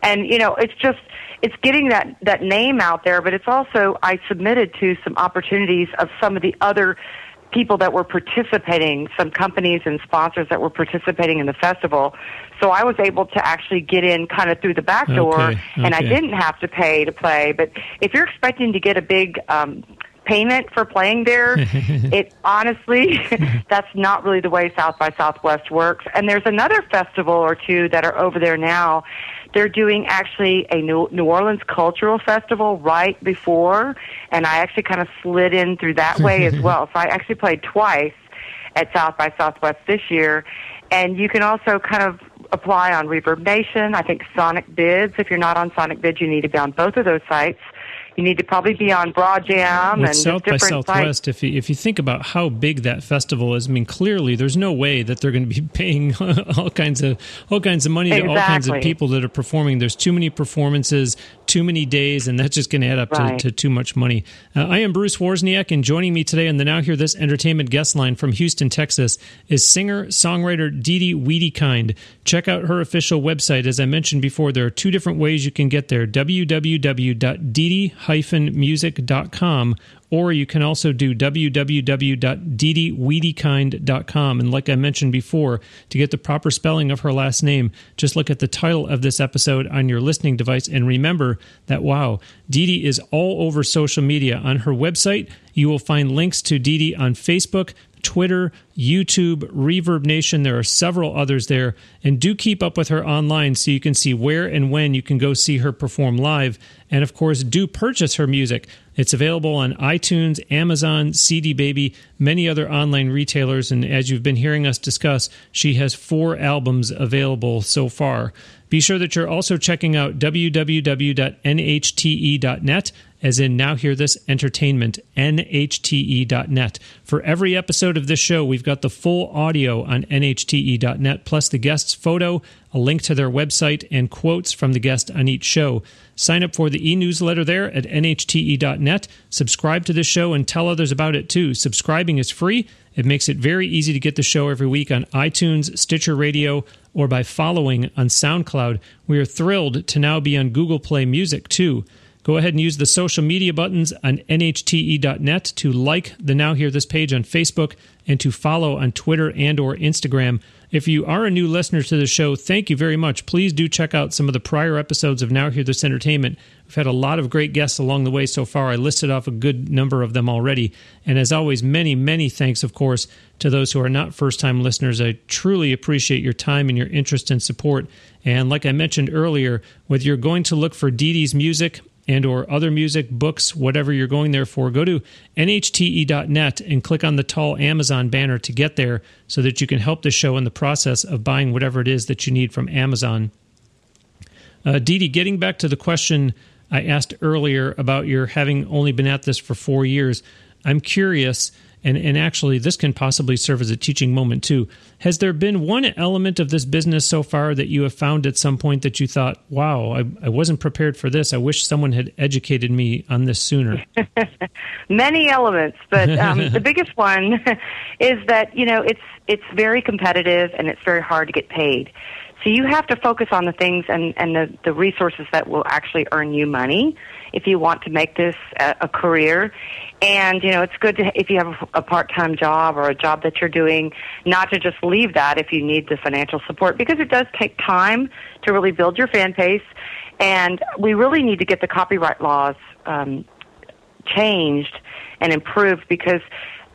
And, you know, it's just, it's getting that that name out there, but it's also I submitted to some opportunities of some of the other people that were participating, some companies and sponsors that were participating in the festival. So I was able to actually get in kind of through the back door, okay, okay. and I didn't have to pay to play. But if you're expecting to get a big um, payment for playing there, it honestly, that's not really the way South by Southwest works. And there's another festival or two that are over there now they're doing actually a New, New Orleans Cultural Festival right before, and I actually kind of slid in through that way as well. So I actually played twice at South by Southwest this year, and you can also kind of apply on Reverb Nation. I think Sonic Bids. If you're not on Sonic Bids, you need to be on both of those sites you need to probably be on Broad Jam With and South by Southwest. Sites. If you, if you think about how big that festival is, I mean, clearly there's no way that they're going to be paying all kinds of all kinds of money exactly. to all kinds of people that are performing. There's too many performances, too many days, and that's just going to add up right. to, to, too much money. Uh, I am Bruce Wozniak, and joining me today on the Now Hear This Entertainment guest line from Houston, Texas, is singer songwriter DeDe Wedekind. Check out her official website. As I mentioned before, there are two different ways you can get there: www.dd-music music.com, or you can also do www.dedewedekind.com. And like I mentioned before, to get the proper spelling of her last name, just look at the title of this episode on your listening device and remember that, wow, DeDe is all over social media. On her website, you will find links to DeDe on Facebook, Twitter, YouTube, Reverb Nation. There are several others there. And do keep up with her online so you can see where and when you can go see her perform live. And of course, do purchase her music. It's available on iTunes, Amazon, CD Baby, many other online retailers. And as you've been hearing us discuss, she has four albums available so far. Be sure that you're also checking out www.nhte.net as in Now Hear This Entertainment, nhte.net. For every episode of this show, we've got the full audio on nhte.net, plus the guest's photo, a link to their website, and quotes from the guest on each show. Sign up for the e newsletter there at nhte.net. Subscribe to the show and tell others about it too. Subscribing is free. It makes it very easy to get the show every week on iTunes, Stitcher Radio, or by following on SoundCloud. We are thrilled to now be on Google Play Music too. Go ahead and use the social media buttons on nhte.net to like the Now Hear This page on Facebook and to follow on Twitter and or Instagram. If you are a new listener to the show, thank you very much. Please do check out some of the prior episodes of Now Hear This Entertainment. We've had a lot of great guests along the way so far. I listed off a good number of them already. And as always, many, many thanks, of course, to those who are not first time listeners. I truly appreciate your time and your interest and support. And like I mentioned earlier, whether you're going to look for DeDe's music, and or other music, books, whatever you're going there for, go to nhte.net and click on the tall Amazon banner to get there so that you can help the show in the process of buying whatever it is that you need from Amazon. Uh, Dee, getting back to the question I asked earlier about your having only been at this for four years, I'm curious and and actually this can possibly serve as a teaching moment too. Has there been one element of this business so far that you have found at some point that you thought, "Wow, I, I wasn't prepared for this. I wish someone had educated me on this sooner." Many elements, but um, the biggest one is that you know it's it's very competitive and it's very hard to get paid. So you have to focus on the things and, and the, the resources that will actually earn you money if you want to make this a, a career. And, you know, it's good to, if you have a, part-time job or a job that you're doing, not to just leave that if you need the financial support because it does take time to really build your fan base. And we really need to get the copyright laws um, changed and improved because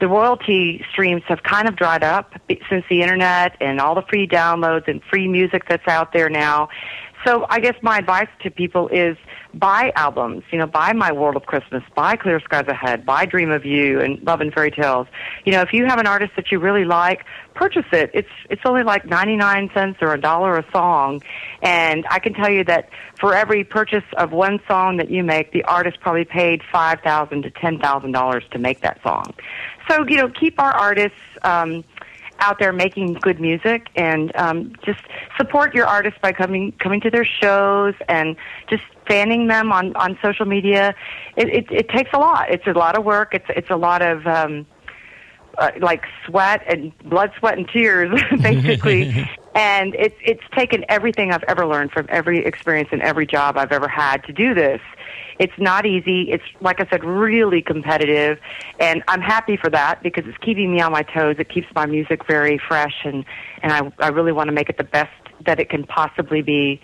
the royalty streams have kind of dried up since the internet and all the free downloads and free music that's out there now. So I guess my advice to people is buy albums, you know, buy My World of Christmas, buy Clear Skies Ahead, buy Dream of You and Love and Fairy Tales. You know, if you have an artist that you really like, purchase it. It's it's only like 99 cents or a dollar a song. And I can tell you that for every purchase of one song that you make, the artist probably paid 5,000 to $10,000 to make that song. So, you know, keep our artists um out there making good music and um, just support your artists by coming coming to their shows and just fanning them on on social media. It, it, it takes a lot. It's a lot of work. It's it's a lot of um, uh, like sweat and blood, sweat, and tears, basically. and it's it's taken everything I've ever learned from every experience and every job I've ever had to do this. It's not easy. It's like I said, really competitive, and I'm happy for that because it's keeping me on my toes. It keeps my music very fresh, and and I I really want to make it the best that it can possibly be.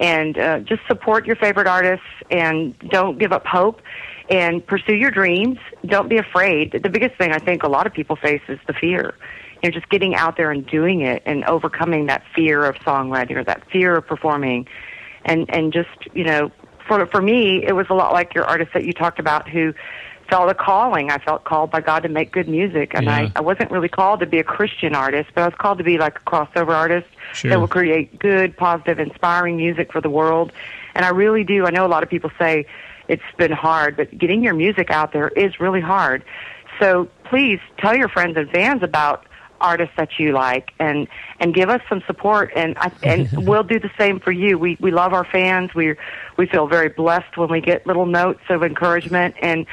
And uh, just support your favorite artists, and don't give up hope, and pursue your dreams. Don't be afraid. The biggest thing I think a lot of people face is the fear you know, just getting out there and doing it and overcoming that fear of songwriting or that fear of performing and and just you know for for me, it was a lot like your artist that you talked about who felt a calling. I felt called by God to make good music, and yeah. I I wasn't really called to be a Christian artist, but I was called to be like a crossover artist sure. that will create good, positive, inspiring music for the world. And I really do. I know a lot of people say it's been hard, but getting your music out there is really hard. So please tell your friends and fans about artists that you like and and give us some support and I, and we'll do the same for you. We we love our fans. We we feel very blessed when we get little notes of encouragement and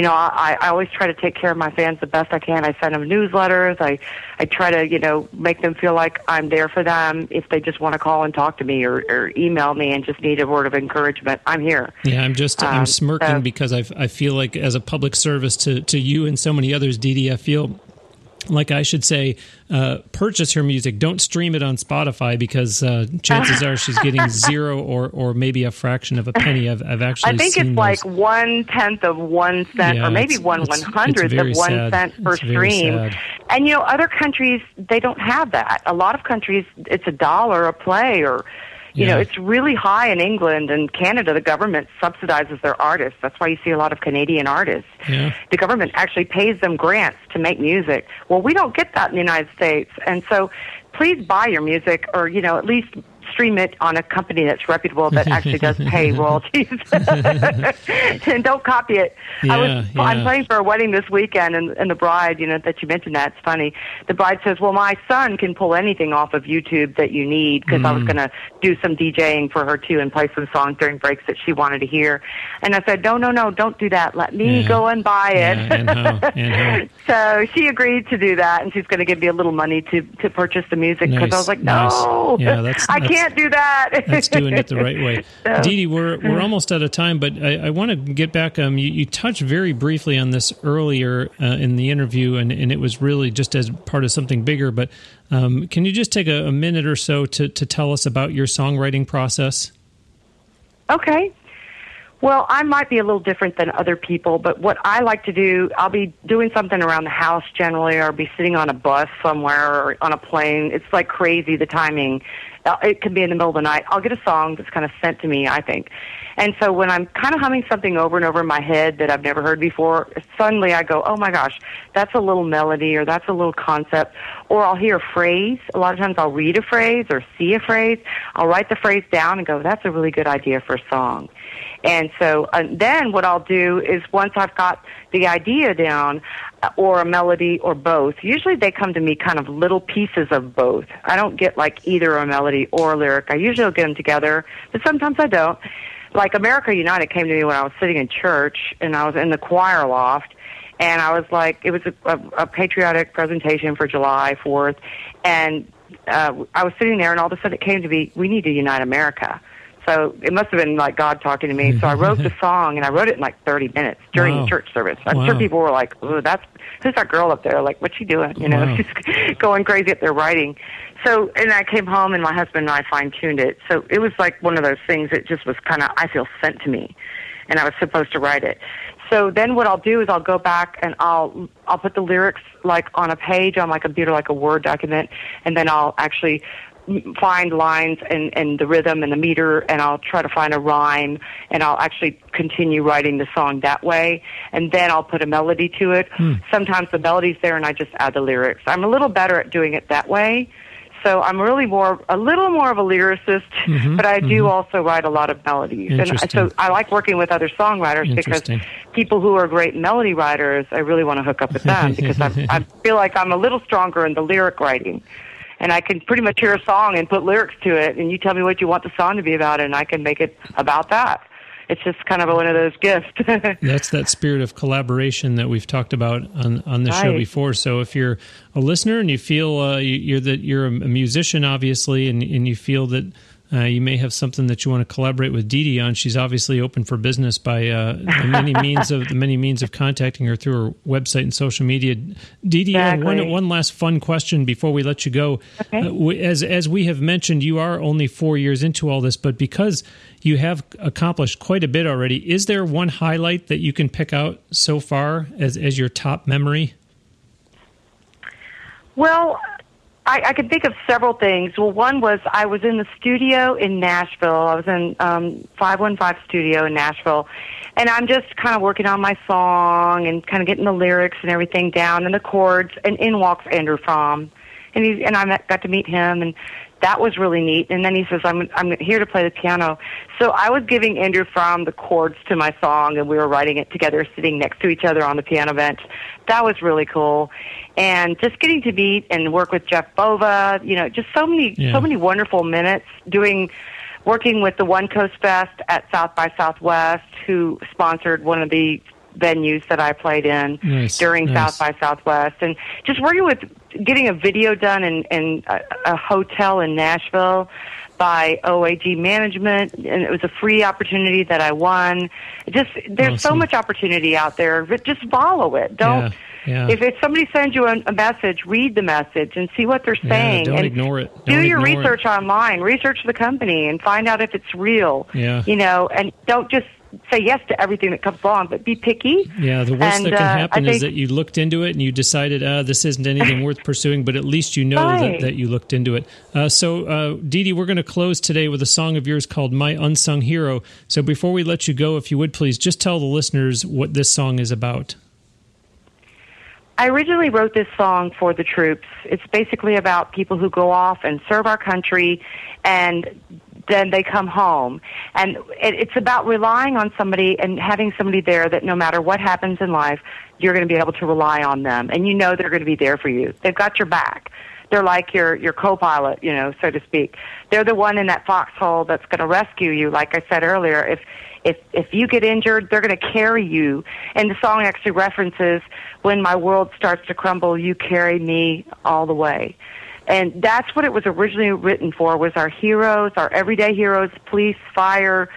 you know, I, I always try to take care of my fans the best I can. I send them newsletters. I, I try to, you know, make them feel like I'm there for them. If they just want to call and talk to me or, or email me and just need a word of encouragement, I'm here. Yeah, I'm just, um, I'm smirking so, because I, I feel like as a public service to, to you and so many others, I feel like I should say, uh, purchase her music. Don't stream it on Spotify because uh, chances are she's getting zero or, or maybe a fraction of a penny. I've, I've actually I think it's those. like one tenth of one cent yeah, or maybe one one hundredth of one sad. cent per it's stream. And you know, other countries they don't have that. A lot of countries it's a dollar a play or you yeah. know, it's really high in England and Canada. The government subsidizes their artists. That's why you see a lot of Canadian artists. Yeah. The government actually pays them grants to make music. Well, we don't get that in the United States. And so please buy your music or, you know, at least stream it on a company that's reputable that actually does pay royalties. and don't copy it. Yeah, I was yeah. I'm playing for a wedding this weekend and, and the bride, you know, that you mentioned that, it's funny. The bride says, Well my son can pull anything off of YouTube that you need because mm. I was mm. gonna do some DJing for her too and play some songs during breaks that she wanted to hear. And I said, No, no, no, don't do that. Let me yeah. go and buy it. and how, and how. so she agreed to do that and she's gonna give me a little money to to purchase the music because nice. I was like, No nice. yeah, that's, I that's, can't do that. That's doing it the right way. so, Dee Dee, we're, we're almost out of time, but I, I want to get back. Um, you, you, touched very briefly on this earlier uh, in the interview, and, and it was really just as part of something bigger. But um, can you just take a, a minute or so to, to tell us about your songwriting process? Okay. Well, I might be a little different than other people, but what I like to do, I'll be doing something around the house generally, or be sitting on a bus somewhere or on a plane. It's like crazy, the timing. Uh, it could be in the middle of the night. I'll get a song that's kind of sent to me, I think. And so when I'm kind of humming something over and over in my head that I've never heard before, suddenly I go, oh my gosh, that's a little melody or that's a little concept. Or I'll hear a phrase. A lot of times I'll read a phrase or see a phrase. I'll write the phrase down and go, that's a really good idea for a song. And so uh, then what I'll do is once I've got the idea down or a melody or both. Usually they come to me kind of little pieces of both. I don't get like either a melody or a lyric. I usually get them together, but sometimes I don't. Like America United came to me when I was sitting in church and I was in the choir loft and I was like, it was a, a, a patriotic presentation for July 4th and uh, I was sitting there and all of a sudden it came to me, we need to unite America. So it must have been like God talking to me. So I wrote the song and I wrote it in like 30 minutes during Wow. church service. I'm Wow. sure people were like, "Ooh, that's who's that girl up there? Like, what's she doing? You know, Wow. she's going crazy up there writing." So and I came home and my husband and I fine tuned it. So it was like one of those things that just was kind of I feel sent to me, and I was supposed to write it. So then what I'll do is I'll go back and I'll I'll put the lyrics like on a page on my computer like a Word document, and then I'll actually find lines and and the rhythm and the meter, and I'll try to find a rhyme, and I'll actually continue writing the song that way, and then I'll put a melody to it. Hmm. Sometimes the melody's there, and I just add the lyrics. I'm a little better at doing it that way. So I'm really more, a little more of a lyricist, mm-hmm. but I do mm-hmm. also write a lot of melodies. And uh, Interesting. so I like working with other songwriters because people who are great melody writers, I really want to hook up with them because I, I feel like I'm a little stronger in the lyric writing. And I can pretty much hear a song and put lyrics to it, and you tell me what you want the song to be about, and I can make it about that. It's just kind of one of those gifts. That's that spirit of collaboration that we've talked about on on the show before. So if you're a listener and you feel uh, you- you're that you're a musician, obviously, and and you feel that. Uh, you may have something that you want to collaborate with DeDe on. She's obviously open for business by uh, the many means of the many means of contacting her through her website and social media. DeDe, uh, one one last fun question before we let you go. Okay. Uh, w- as as we have mentioned, you are only four years into all this, but because you have accomplished quite a bit already, is there one highlight that you can pick out so far as as your top memory? Well, I, I could think of several things. Well, one was I was in the studio in Nashville. I was in um, 515 studio in Nashville. And I'm just kind of working on my song and kind of getting the lyrics and everything down and the chords. And in walks Andrew Fromm. And, he, and I met, got to meet him. And that was really neat. And then he says, I'm, I'm here to play the piano. So I was giving Andrew Fromm the chords to my song, and we were writing it together, sitting next to each other on the piano bench. That was really cool. And just getting to meet and work with Jeff Bova, you know, just so many, Yeah. so many wonderful minutes doing, working with the One Coast Fest at South by Southwest, who sponsored one of the venues that I played in Nice, during nice. South by Southwest, and just working with getting a video done in, in a, a hotel in Nashville by OAG Management, and it was a free opportunity that I won. Just there's so much opportunity out there, but just follow it. Don't. Yeah, yeah. If, if somebody sends you a, a message, read the message and see what they're Yeah, saying. don't and ignore it. Do Don't your ignore it. research online. Research the company and find out if it's real. Yeah. You know, and don't just say yes to everything that comes along, but be picky. Yeah, the worst And, that can uh, happen I is think- that you looked into it and you decided, uh, this isn't anything worth pursuing, but at least you know that, that you looked into it. Uh, so, uh, DeDe, we're going to close today with a song of yours called My Unsung Hero. So, before we let you go, if you would please just tell the listeners what this song is about. I originally wrote this song for the troops. It's basically about people who go off and serve our country and then they come home. And it, it's about relying on somebody and having somebody there that no matter what happens in life, you're going to be able to rely on them. And you know they're going to be there for you. They've got your back. They're like your, your co-pilot, you know, so to speak. They're the one in that foxhole that's going to rescue you. Like I said earlier, if if if you get injured, they're going to carry you. And the song actually references when my world starts to crumble, you carry me all the way. And that's what it was originally written for was our heroes, our everyday heroes, police, fire,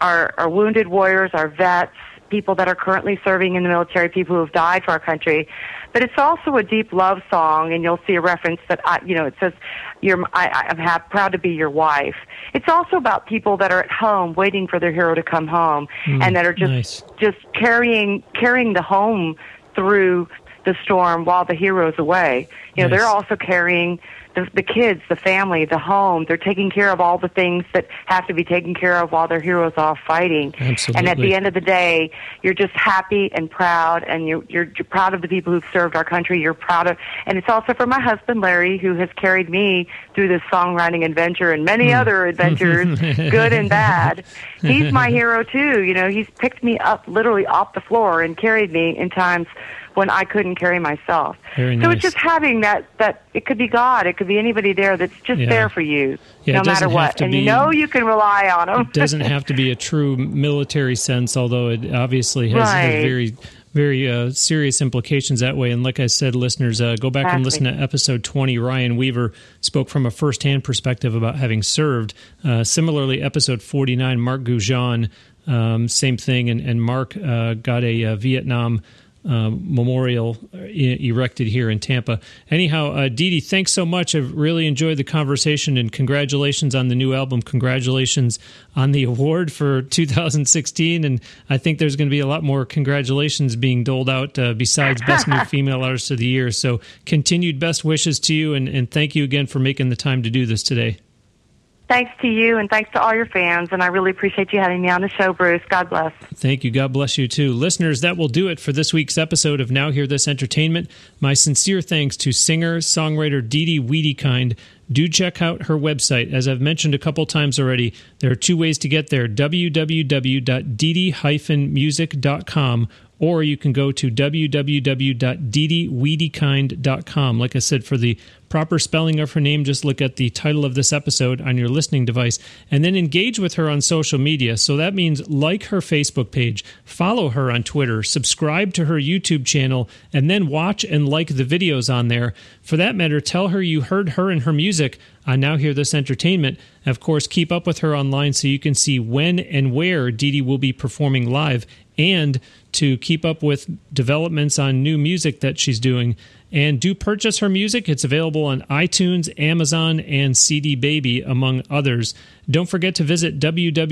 our, our wounded warriors, our vets, people that are currently serving in the military, people who have died for our country. But it's also a deep love song, and you'll see a reference that I, you know, it says, "You're, I, I'm ha- proud to be your wife." It's also about people that are at home waiting for their hero to come home, hmm, and that are just nice. just carrying carrying the home through the storm while the hero's away. You know, Nice. they're also carrying the, the kids, the family, the home. They're taking care of all the things that have to be taken care of while their heroes off fighting. Absolutely. And at the end of the day, you're just happy and proud, and you're, you're you're proud of the people who've served our country. You're proud of, and it's also for my husband Larry, who has carried me through this songwriting adventure and many Hmm. other adventures, good and bad. He's my hero too. You know, he's picked me up literally off the floor and carried me in times when I couldn't carry myself. Very so it's just having that that it could be God, it could be anybody there that's just Yeah. there for you, Yeah, no matter what, and be- you know you can rely on them. It doesn't have to be a true military sense, although it obviously has, Right. very, very uh, serious implications that way. And like I said, listeners, uh, go back and listen to episode 20. Ryan Weaver spoke from a firsthand perspective about having served. Uh, similarly, episode 49, Mark Goujon, um, same thing. And, and Mark uh, got a, uh Vietnam. Uh, memorial erected here in Tampa. Anyhow, uh, DeDe, thanks so much. I've really enjoyed the conversation and congratulations on the new album. Congratulations on the award for 2016. And I think there's going to be a lot more congratulations being doled out uh, besides Best New Female Artist of the Year. So continued best wishes to you and, and thank you again for making the time to do this today. Thanks to you and thanks to all your fans, and I really appreciate you having me on the show, Bruce. God bless. Thank you. God bless you too. Listeners, that will do it for this week's episode of Now Hear This Entertainment. My sincere thanks to singer, songwriter DeDe Wedekind. Do check out her website. As I've mentioned a couple times already, there are two ways to get there www.dd-music.com or you can go to www.ddweedykind.com. Like I said, for the proper spelling of her name, just look at the title of this episode on your listening device and then engage with her on social media. So that means like her Facebook page, follow her on Twitter, subscribe to her YouTube channel, and then watch and like the videos on there. For that matter, tell her you heard her and her music on Now Hear This Entertainment. Of course, keep up with her online so you can see when and where DeDe will be performing live and to keep up with developments on new music that she's doing. And do purchase her music. It's available on iTunes, Amazon, and CD Baby, among others. Don't forget to visit www.nhte.net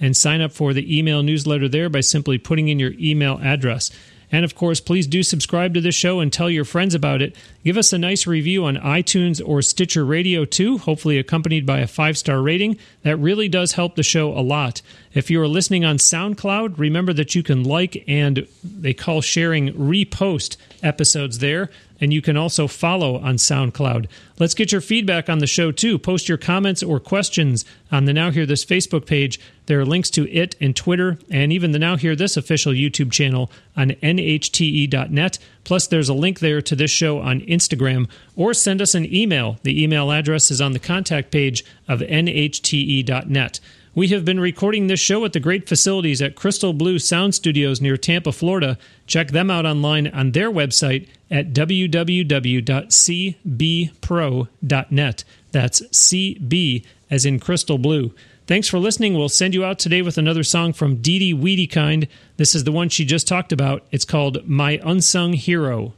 and sign up for the email newsletter there by simply putting in your email address. And of course, please do subscribe to this show and tell your friends about it. Give us a nice review on iTunes or Stitcher Radio too, hopefully accompanied by a five star rating. That really does help the show a lot. If you are listening on SoundCloud, remember that you can like and they call sharing repost episodes there. And you can also follow on SoundCloud. Let's get your feedback on the show too. Post your comments or questions on the Now Hear This Facebook page. There are links to it and Twitter, and even the Now Hear This official YouTube channel on nhte.net. Plus, there's a link there to this show on Instagram, or send us an email. The email address is on the contact page of nhte.net. We have been recording this show at the great facilities at Crystal Blue Sound Studios near Tampa, Florida. Check them out online on their website at www.cbpro.net. That's CB as in Crystal Blue. Thanks for listening. We'll send you out today with another song from DeDe Wedekind. This is the one she just talked about. It's called My Unsung Hero.